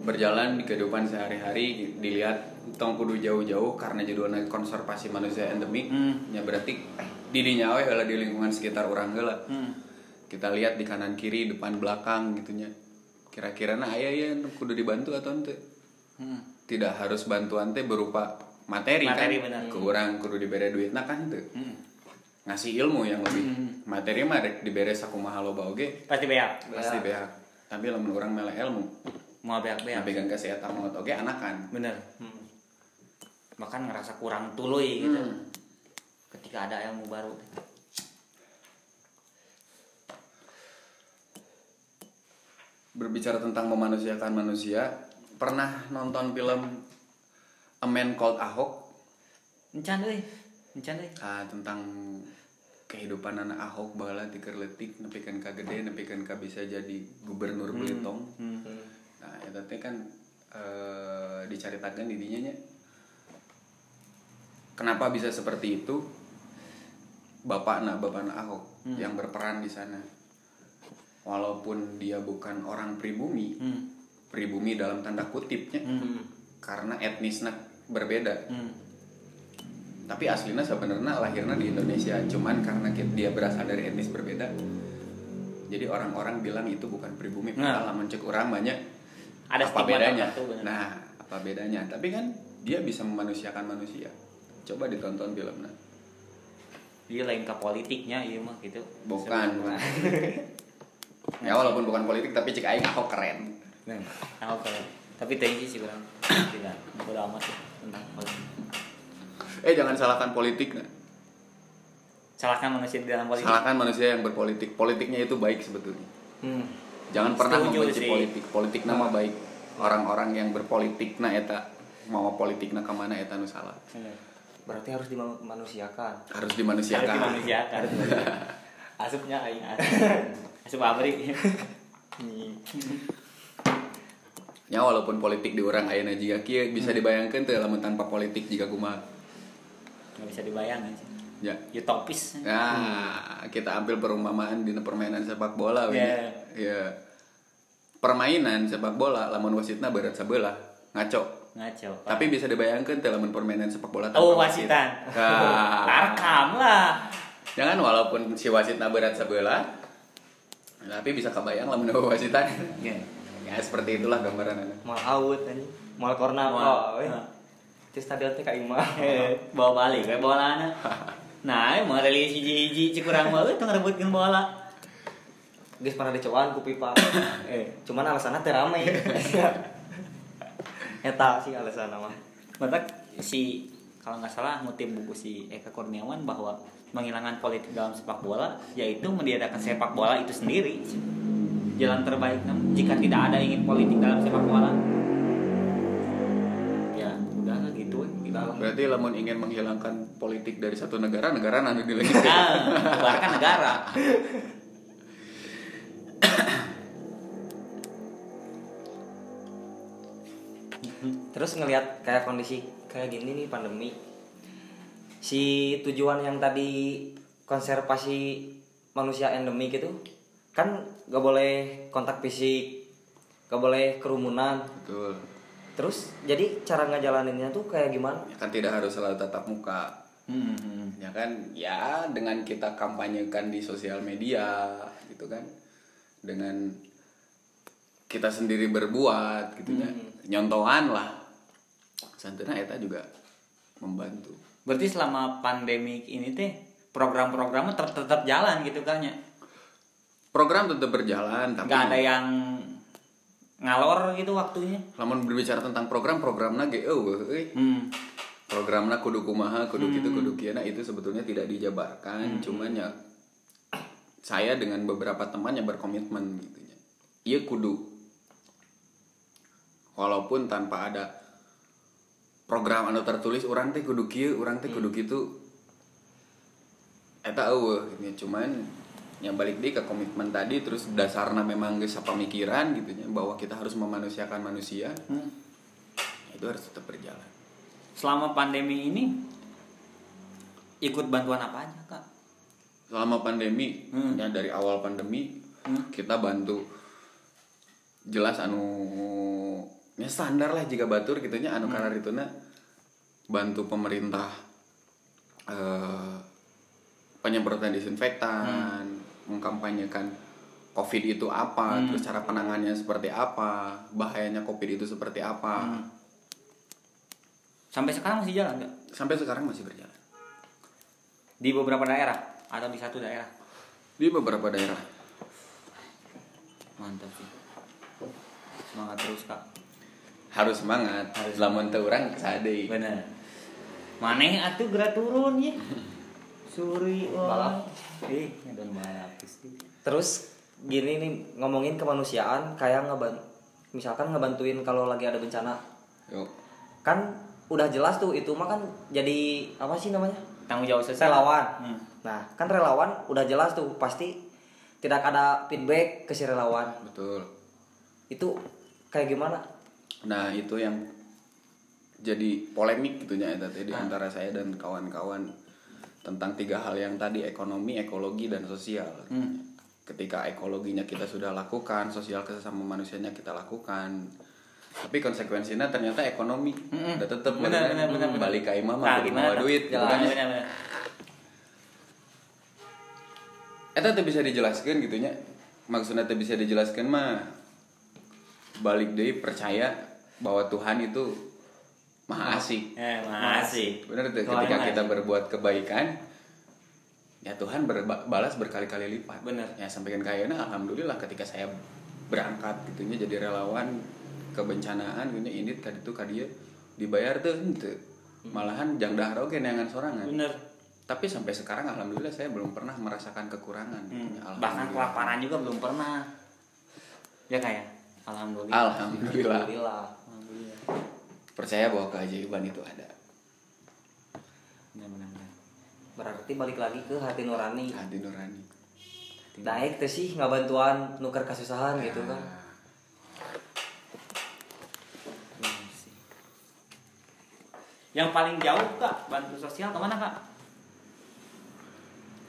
berjalan di kehidupan sehari-hari dilihat tong kudu jauh-jauh karena judulnya konservasi manusia endemik Hmm. ya berarti dirinya we heula di lingkungan sekitar orang heula Hmm. kita lihat di kanan kiri depan belakang gitunya kira-kira nah aya ya kudu dibantu atau ente Hmm. tidak harus bantuan teh berupa materi, Materi, kan benar. ke orang kudu dibere duit nah kan tuh Hmm. Ngasih ilmu yang lebih Hmm. materi mah rek dibere sakumaha loba oge Pasti beak. pasti beak tapi lamun orang melek ilmu Mau beak beak. kan kesehatan mau oge anakan Bener. Hmm. Bahkan ngerasa kurang tuluy gitu. Hmm. Ketika ada ilmu baru. berbicara tentang memanusiakan manusia pernah nonton film A Man Called Ahok Encan euy. Encan euy. ah, tentang kehidupan anak Ahok bala tiker letik nepikan ka gede nepikan ka bisa jadi gubernur Belitung Hmm. nah itu teh kan eh, dicaritakan didinya nya kenapa bisa seperti itu bapak nak bapak nak Ahok Hmm. yang berperan di sana walaupun dia bukan orang pribumi Hmm. pribumi dalam tanda kutipnya Hmm. karena etnisnya berbeda Hmm. Tapi aslinya sebenarnya lahirnya di Indonesia cuman karena dia berasal dari etnis berbeda jadi orang-orang bilang itu bukan pribumi Nah. padahal mencek orang banyak Ada apa bedanya tertentu, benar. nah apa bedanya tapi kan dia bisa memanusiakan manusia coba ditonton filmnya Dia lain ke politiknya iya mah gitu. bukan ya walaupun bukan politik tapi cek aing ahok keren Nah, oke. Tapi thank you sih kurang tidak bodo amat sih tentang politik. Eh jangan salahkan politik nah. Salahkan manusia di dalam politik. salahkan manusia yang berpolitik politiknya itu baik sebetulnya Hmm. jangan pernah Setuju membenci sih. politik politik nama baik orang-orang yang berpolitik nah eta mau politikna ke mana eta nu salah berarti harus dimanusiakan harus Harus dimanusiakan dimanusiakan. Asupnya aing asup. Asup abri. ya walaupun politik di orang ayeuna jika kieu bisa dibayangkan tuh lamun tanpa politik jika kumaha Nggak bisa dibayangin sih. ya Utopis. Nah, kita ambil perumpamaan di permainan sepak bola. Yeah. Ya. Permainan sepak bola lamun wasitna berat sebelah, ngaco. Ngaco. Tapi bisa dibayangkan lamun permainan sepak bola Oh, wasit. wasitan. Nah, Tarkam lah. jangan walaupun si wasitna berat sebelah, tapi bisa kebayang lamun wasitan. Iya. ya seperti itulah gambaran mal out mal korna Mal. oh Nah. Di stadion imah Eh, bawa balik we bola Nah, emang religi hiji-hiji cikurang banget tuh ngerebutkeun bola. geus pernah dicobaan ku pipa. Eh, cuman alasannya teh rame eta sih alasanna mah. Batak si kalau nggak salah ngutip buku si Eka Kurniawan bahwa menghilangkan politik dalam sepak bola yaitu mendiadakan sepak bola itu sendiri. Jalan terbaik jika tidak ada ingin politik dalam sepak bola Berarti lamun ingin menghilangkan politik dari satu negara, negara nanti lagi. nah bahkan negara terus ngelihat kayak kondisi kayak gini nih pandemi si tujuan yang tadi konservasi manusia endemik itu kan gak boleh kontak fisik gak boleh kerumunan Betul. Terus jadi cara ngejalaninnya tuh kayak gimana? Ya kan tidak harus selalu tatap muka. Hmm, ya kan? Ya dengan kita kampanyekan di sosial media gitu kan? Dengan kita sendiri berbuat gitu ya nyontohan lah. Santuna eta juga membantu. Berarti selama pandemi ini teh program-programnya tetap tetap jalan gitu kan ya? Program tetap berjalan tapi nggak ada yang ngalor gitu waktunya. Lamun berbicara tentang program programnya ge eueuh hmm. programnya kudu kumaha kudu gitu kudu kieu. Nah itu sebetulnya tidak dijabarkan cuman ya saya dengan beberapa teman yang berkomitmen gitu ya. Iya kudu. Walaupun tanpa ada program anu tertulis orang teh kudu kieu orang teh kudu gitu eta eueuh gitu cuman yang balik deh ke komitmen tadi terus dasarnya memang geus pemikiran gitu ya bahwa kita harus memanusiakan manusia Hmm. itu harus tetap berjalan selama pandemi ini ikut bantuan apa aja kak selama pandemi Hmm. ya dari awal pandemi Hmm. kita bantu jelas anu ya standar lah jika batur gitunya anu karena itu bantu pemerintah eh, penyemprotan disinfektan mengkampanyekan covid itu apa terus cara penanganannya seperti apa bahayanya covid itu seperti apa. Sampai sekarang masih jalan nggak sampai sekarang masih berjalan. Di beberapa daerah? Atau di satu daerah? Di beberapa daerah. Mantap sih. Semangat terus kak. Harus semangat. Harus lamun teu urang sadei bener. Maneh atuh gerak turun ya suri Balap. eh dan balap terus gini nih ngomongin kemanusiaan kayak ngeban misalkan ngebantuin kalau lagi ada bencana. Yuk kan udah jelas tuh itu mah kan jadi apa sih namanya? Tanggung jawab sosial. Relawan. Hmm. nah kan relawan udah jelas tuh pasti tidak ada feedback ke si relawan. Betul. Itu kayak gimana? Nah itu yang jadi polemik gitunya ya tadi di Ah. antara saya dan kawan-kawan tentang tiga hal yang tadi ekonomi, ekologi dan sosial. Hmm. Ketika ekologinya kita sudah lakukan, sosial kesesama manusianya kita lakukan, tapi konsekuensinya ternyata ekonomi Mm-mm. udah tetap Benar, benar, benar, benar. balik ke imam Nah, gimana duit gitu kan. bener, bener. Eta tuh bisa dijelaskan gitunya maksudnya tuh bisa dijelaskan mah balik deh percaya bahwa Tuhan itu maha asik eh makasih benar tuh ketika kita berbuat kebaikan ya Tuhan berbalas berkali-kali lipat. Bener. ya sampaikan kayaknya alhamdulillah ketika saya berangkat gitunya jadi relawan kebencanaan gitu ini tadi tuh kadia dibayar tuh ente. malahan jang dahar oke neangan sorangan. Bener. Tapi sampai sekarang alhamdulillah saya belum pernah merasakan kekurangan Hmm. gitunya. bahkan kelaparan juga belum pernah. Ya kayak alhamdulillah. Alhamdulillah. Alhamdulillah. Percaya bahwa keajaiban itu ada. Berarti balik lagi ke hati nurani. Hati nurani. Naik teh sih nggak bantuan nuker kasusahan gitu kan. Ah, Iya sih. yang paling jauh kak bantu sosial ke mana kak?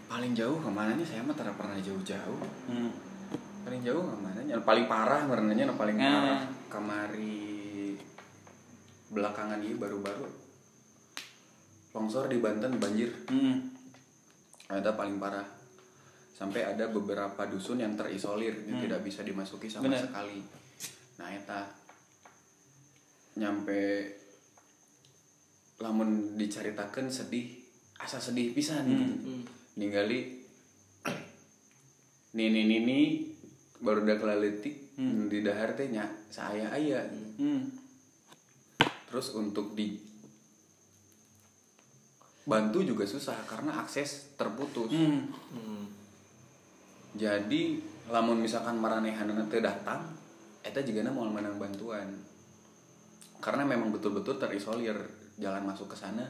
Paling jauh ke mana nih saya mah tidak pernah jauh-jauh. Hmm. paling jauh ke mana yang paling parah merenanya yang paling Nah. parah. Kamari belakangan ini baru-baru. Longsor di Banten banjir. Hmm. ada paling parah. Sampai ada beberapa dusun yang terisolir yang tidak bisa dimasuki sama Bener. sekali. Nah eta. Nyampe lamun diceritakan sedih asa sedih pisan gitu. Hmm. ningali nini nini baru udah kelaletik di dahar teh nya saya aya. Hmm. Terus untuk di bantu juga susah karena akses terputus. Hmm. Hmm. jadi lamun misalkan maranehanana teu datang eta juga mau menang bantuan. Karena memang betul-betul terisolir jalan masuk ke sana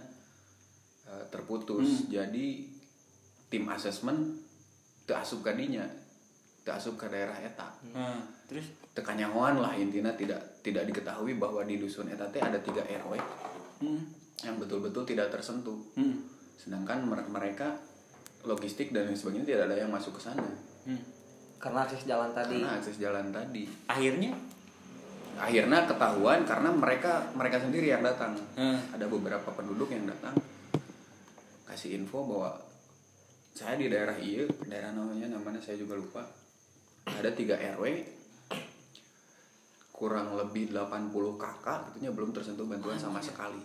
eh, terputus. Jadi tim asesmen teu asup ka dinya. teu asup ke daerah eta. Hmm. terus? Tekanyahoan lah intinya tidak tidak diketahui bahwa di dusun eta teh ada tiga RW hmm. yang betul-betul tidak tersentuh. Hmm. sedangkan mer- mereka logistik dan lain sebagainya tidak ada yang masuk ke sana. Hmm. karena akses jalan tadi. Karena akses jalan tadi. Akhirnya? Akhirnya ketahuan karena mereka mereka sendiri yang datang. Hmm. ada beberapa penduduk yang datang. Kasih info bahwa saya di daerah iya daerah namanya namanya saya juga lupa ada tiga RW kurang lebih 80 kakak itunya belum tersentuh bantuan sama sekali.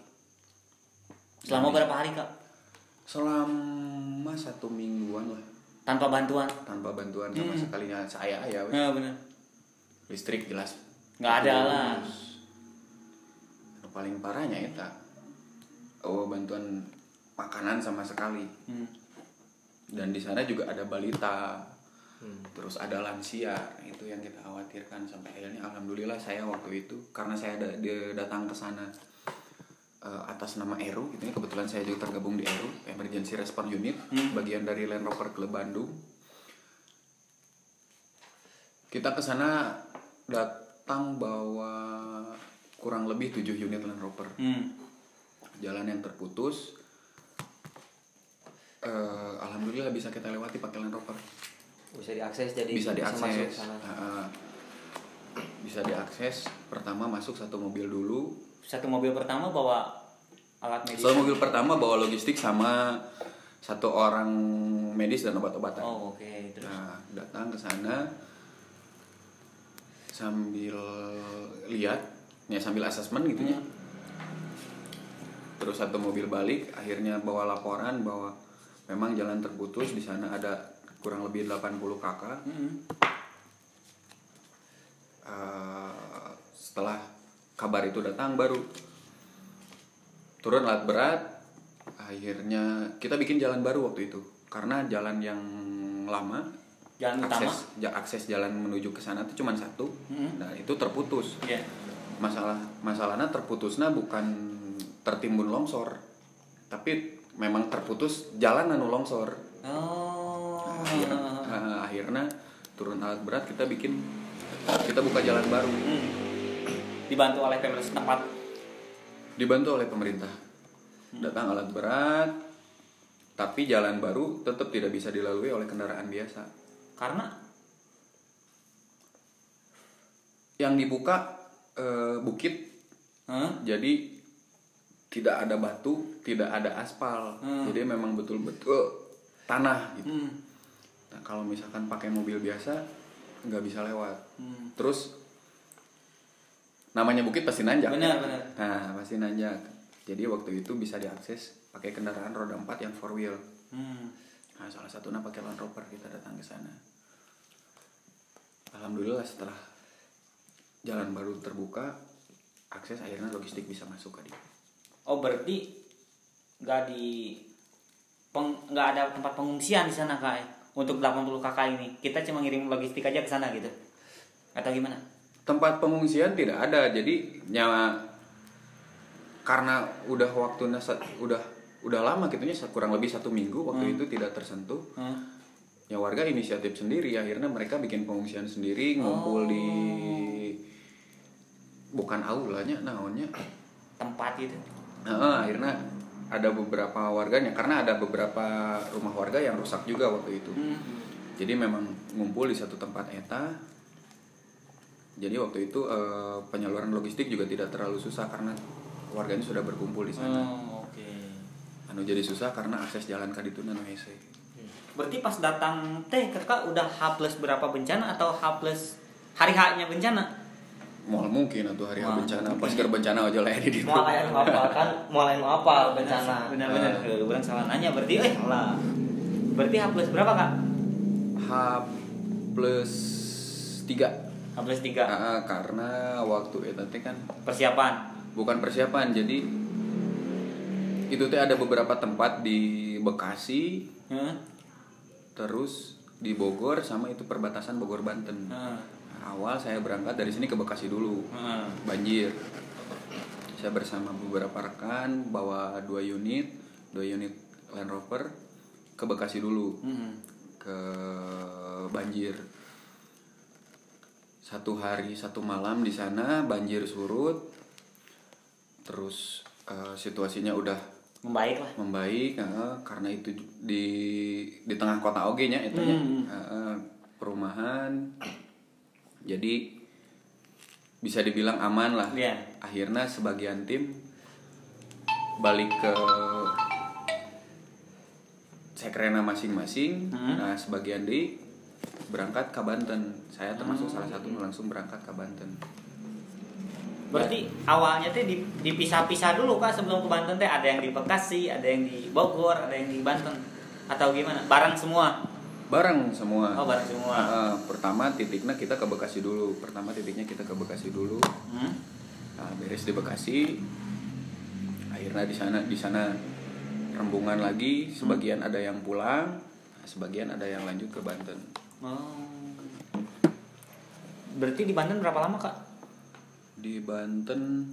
Selama berapa hari kak? Selama satu mingguan lah. Tanpa bantuan? Tanpa bantuan sama sekalinya. Saya ya nah benar listrik jelas. Nggak ada lah. Yang paling parahnya eta oh bantuan makanan sama sekali. Hmm. dan di sana juga ada balita Hmm. terus ada lansia itu yang kita khawatirkan sampai akhirnya. Alhamdulillah saya waktu itu karena saya da- datang ke sana eh, atas nama Eru gitu ya. Kebetulan saya juga tergabung di Eru Emergency Response Unit bagian dari Land Rover Club Bandung. Kita ke sana datang bawa kurang lebih 7 unit Land Rover. Hmm. jalan yang terputus eh, alhamdulillah bisa kita lewati pakai Land Rover bisa diakses jadi bisa masuk diakses. sana. Heeh. bisa diakses pertama masuk satu mobil dulu. Satu mobil pertama bawa alat medis. So mobil pertama bawa logistik sama satu orang medis dan obat-obatan. Oh oke terus? Nah datang ke sana sambil lihat ya sambil asesmen gitu ya. Terus satu mobil balik akhirnya bawa laporan bahwa memang jalan terputus di sana ada kurang lebih 80 kakak. Hmm. Eh, setelah kabar itu datang baru turun alat berat. Akhirnya kita bikin jalan baru waktu itu. Karena jalan yang lama jalan utama? akses ja- akses jalan menuju ke sana itu cuma satu. Mhm. nah itu terputus. Ya masalah masalahnya terputusnya bukan tertimbun longsor tapi memang terputus jalan anu longsor. Oh akhirnya, nah, akhirnya turun alat berat kita bikin kita buka jalan baru. Hmm. dibantu oleh pemerintah setempat? Dibantu oleh pemerintah. Datang alat berat tapi jalan baru tetap tidak bisa dilalui oleh kendaraan biasa. Karena? Yang dibuka eh, bukit. Hah? jadi tidak ada batu tidak ada aspal. Hmm. jadi memang betul-betul tanah gitu. Hmm. Nah, kalau misalkan pakai mobil biasa nggak bisa lewat. Hmm. terus namanya bukit pasti nanjak. Benar benar. Nah pasti nanjak. Jadi waktu itu bisa diakses pakai kendaraan roda 4 yang four wheel. Hmm. nah salah satunya pakai Land Rover kita datang ke sana. Alhamdulillah setelah jalan baru terbuka akses akhirnya logistik bisa masuk ke dia oh berarti nggak di nggak ada tempat pengungsian di sana kak? Untuk 80 kakak ini kita cuma ngirim logistik aja ke sana gitu. Atau gimana? Tempat pengungsian tidak ada jadi nyawa karena udah waktunya udah udah lama gitunya kurang lebih satu minggu waktu itu tidak tersentuh. Hah? ya warga inisiatif sendiri akhirnya mereka bikin pengungsian sendiri ngumpul di bukan aulanya naonnya. Tempat gitu. Nah, akhirnya ada beberapa warganya karena ada beberapa rumah warga yang rusak juga waktu itu. Jadi memang ngumpul di satu tempat eta. Jadi waktu itu eh, penyaluran logistik juga tidak terlalu susah karena warganya sudah berkumpul di sana. oh, oke Anu jadi susah karena akses jalan ka ditu nu hese. berarti pas datang teh kakak udah H plus berapa bencana atau H plus hari H nya bencana Moal mungkin atau hari Moal bencana, pas keur bencana aja lah di ditu. mau lain apa kan mau lain apa bencana benar-benar uh. salah nanya berarti eh lah berarti H plus berapa kak H plus 3. H plus tiga karena waktu eta teh kan persiapan bukan persiapan jadi itu teh ada beberapa tempat di Bekasi Hah? terus di Bogor sama itu perbatasan Bogor Banten Hah. Awal saya berangkat dari sini ke Bekasi dulu Hah. banjir saya bersama beberapa rekan bawa dua unit dua unit Land Rover ke Bekasi dulu Hmm. ke banjir satu hari satu malam di sana banjir surut terus eh, situasinya udah membaik lah membaik eh, karena itu di di tengah kota oge nya itu. Hmm. Eh, perumahan jadi bisa dibilang aman lah. Iya. akhirnya sebagian tim balik ke sekrena masing-masing. Hmm. nah sebagian di berangkat ke Banten. Saya termasuk salah satu langsung berangkat ke Banten. Berarti awalnya teh di- dipisah-pisah dulu kak sebelum ke Banten teh. Ada yang di Bekasi ada yang di Bogor ada yang di Banten. Atau gimana? Bareng semua bareng semua oh bareng semua Eh, pertama titiknya kita ke Bekasi dulu pertama titiknya kita ke Bekasi dulu Hmm? Nah, beres di Bekasi. Akhirnya di sana di sana rembungan lagi, sebagian ada yang pulang, sebagian ada yang lanjut ke Banten. Oh. Berarti di Banten berapa lama kak? Di Banten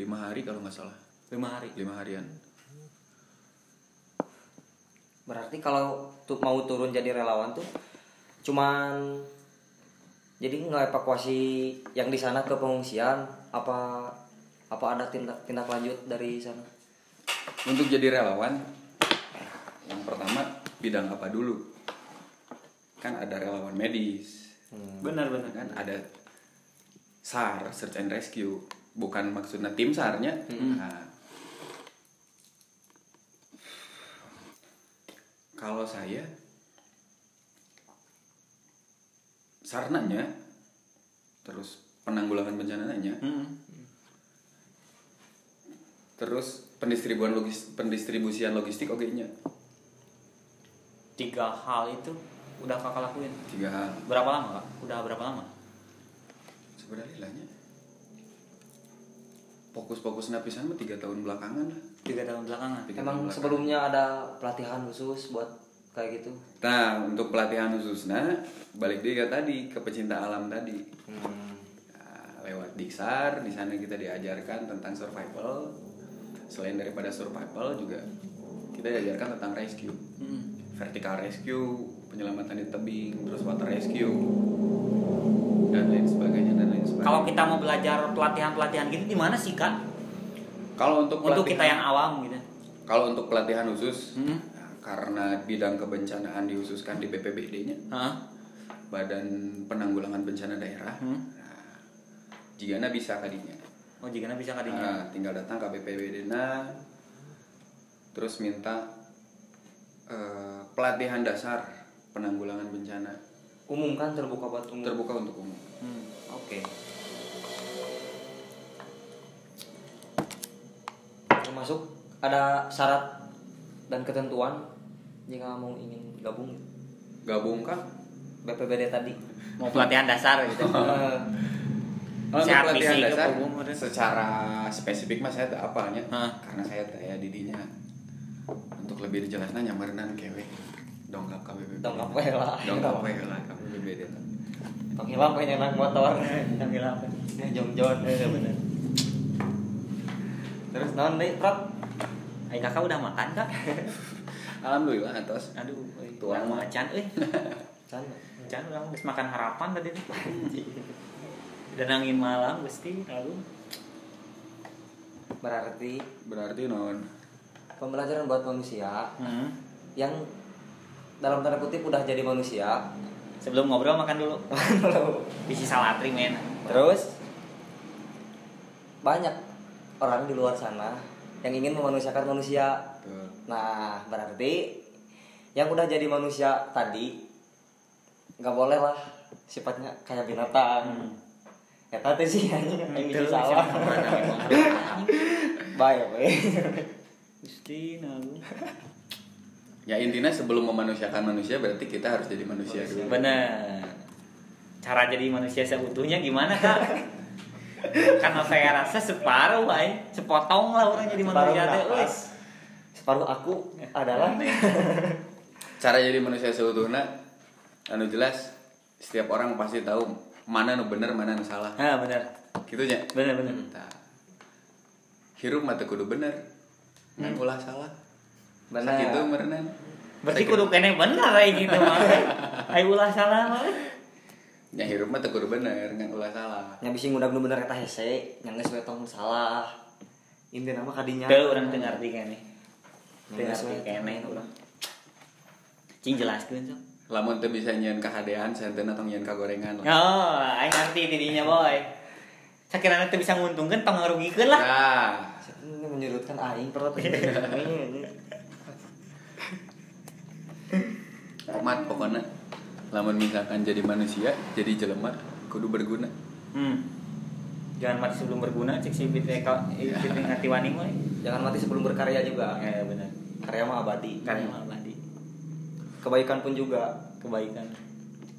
lima hari kalau nggak salah, Lima hari. lima harian. Berarti kalau tuh mau turun jadi relawan tuh cuman jadi nggak evakuasi yang di sana ke pengungsian apa apa ada tindak tindak lanjut dari sana? Untuk jadi relawan, yang pertama bidang apa dulu? Kan ada relawan medis, Benar-benar. kan ada SAR search and rescue. Bukan maksudnya tim SAR-nya Nah, kalau saya sarnanya terus penanggulangan bencananya Hmm. terus pendistribuan logis pendistribusian logistik oke nya Tiga hal itu udah kakak lakuin. tiga hal Berapa lama kak? Udah berapa lama? sebenarnya lahnya fokus-fokus napisan mah tiga tahun belakangan lah Tiga tahun belakangan. Tiga emang belakangan. sebelumnya ada pelatihan khusus buat kayak gitu Nah, untuk pelatihan khususnya balik dia tadi ke pecinta alam tadi. Nah, lewat Diksar, di sana kita diajarkan tentang survival. Selain daripada survival juga kita diajarkan tentang rescue. Hmm. Vertical rescue, penyelamatan di tebing, terus water rescue dan lain sebagainya dan lain sebagainya. Kalau kita mau belajar pelatihan-pelatihan gitu di mana sih kak? Kalau untuk Untuk kita pelatihan- yang awam gitu. kalau untuk pelatihan khusus Hmm. nah, karena bidang kebencanaan dikhususkan di BPBD-nya Hah? Badan Penanggulangan Bencana Daerah. Hmm. Nah, jika bisa kadinya. Oh jika bisa Nah, kadinya. tinggal datang ke BPBD na terus minta eh, pelatihan dasar penanggulangan bencana umum kan terbuka buat umum terbuka untuk umum. Hmm. Oke. Termasuk ada syarat dan ketentuan jika mau ingin gabung Gabung kah? BPBD tadi Mau pelatihan dasar gitu. Untuk Sehat pelatihan dasar apa, secara spesifik mas saya tak apalnya Hah? karena saya saya didinya untuk lebih dijelasnya nyamarenan kewe dongkap ke BPBD. Dongkap we lah. Dongkap we lah ke BPBD. Panggil apa yang naik motor Panggil apa? Ya jongjon bener. Non deh prat Ay kakak udah makan kak? alhamdulillah atas Aduh, Tuang. tuang macan euy. Can. Can udah geus makan harapan tadi tuh. Dan angin malam Gusti, aduh. berarti berarti non pembelajaran buat manusia Hmm. yang dalam tanda kutip udah jadi manusia Sebelum ngobrol makan dulu. Bisi salatri men. terus banyak orang di luar sana yang ingin memanusiakan manusia Tuh. nah berarti yang udah jadi manusia tadi nggak boleh lah sifatnya kayak binatang Hmm. ya tadi sih anjing bisa salah baik baik Gusti, aduh. ya intinya sebelum memanusiakan manusia berarti kita harus jadi manusia dulu Bener. Cara jadi manusia seutuhnya gimana kak? Karena saya rasa separuh, ay. sepotong lah orang jadi Separuh manusia teh, wes. separuh aku adalah cara jadi manusia seutuhnya anu jelas setiap orang pasti tahu mana nu bener mana nu salah Ah bener, gitu nya bener bener. Tah. hirup mata kudu bener ngan ulah salah Bener. Sakitu merenan Berarti kudu kene bener ay gitu mah. Ay ulah salah mah. Ya hirup mah kudu bener ngan ulah salah yang bisa ngudag nu bener eta hese yang geus we tong salah inti nama kadinya Teu urang teu ngarti kene. Teu ngarti kene urang. Cing jelaskeun sok. lamun teu bisa nyeun kahadean santeuna tong nyeun kagorengan lah Oh, aing ngerti tidinya boy. Sakirana teu bisa nguntungkeun tong ngarugikeun lah. nah ini menyudutkan aing perut omat pokoknya lamun misalkan jadi manusia jadi jelema kudu berguna Hmm. Jangan mati sebelum berguna, cek si Fitri ngati wani mah. jangan mati sebelum berkarya juga Ya benar. karya mah abadi Karya mah abadi. kebaikan pun juga Kebaikan.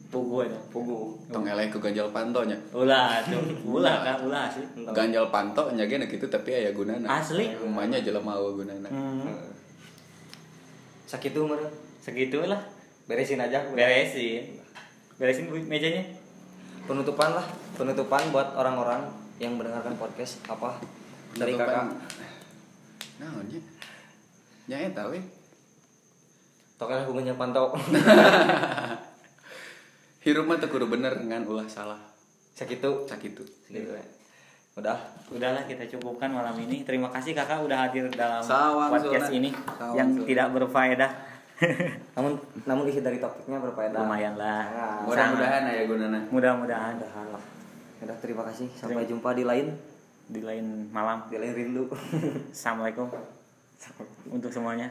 Pugu itu. pugu tong eleh ku ganjal pantonya Ulah tuh, ulah kan, ulah sih. ganjal panto nya ge kitu tapi aya gunana Asli. umumnya jelema eueuh gunana Hmm. sakitu meureun Segitulah. Beresin aja Beresin. Beresin bu- mejanya. penutupan lah penutupan buat orang-orang yang mendengarkan podcast apa dari kakak naon nya nya eta we tokel hubungannya pantau hirup mah kudu bener ngan ulah salah sakitu sakitu gitu ya. udah Udahlah kita cukupkan malam ini. Terima kasih kakak udah hadir dalam Sawang, podcast Zona. ini Sawang, yang Zona. tidak berfaedah. namun namun isi dari topiknya berfaedah. Lumayan lah. Nah, mudah-mudahan aya gunana. Mudah-mudahan Udah, udah terima kasih. Sampai jumpa di lain. Di lain malam. di lain rindu. Assalamualaikum. Untuk semuanya.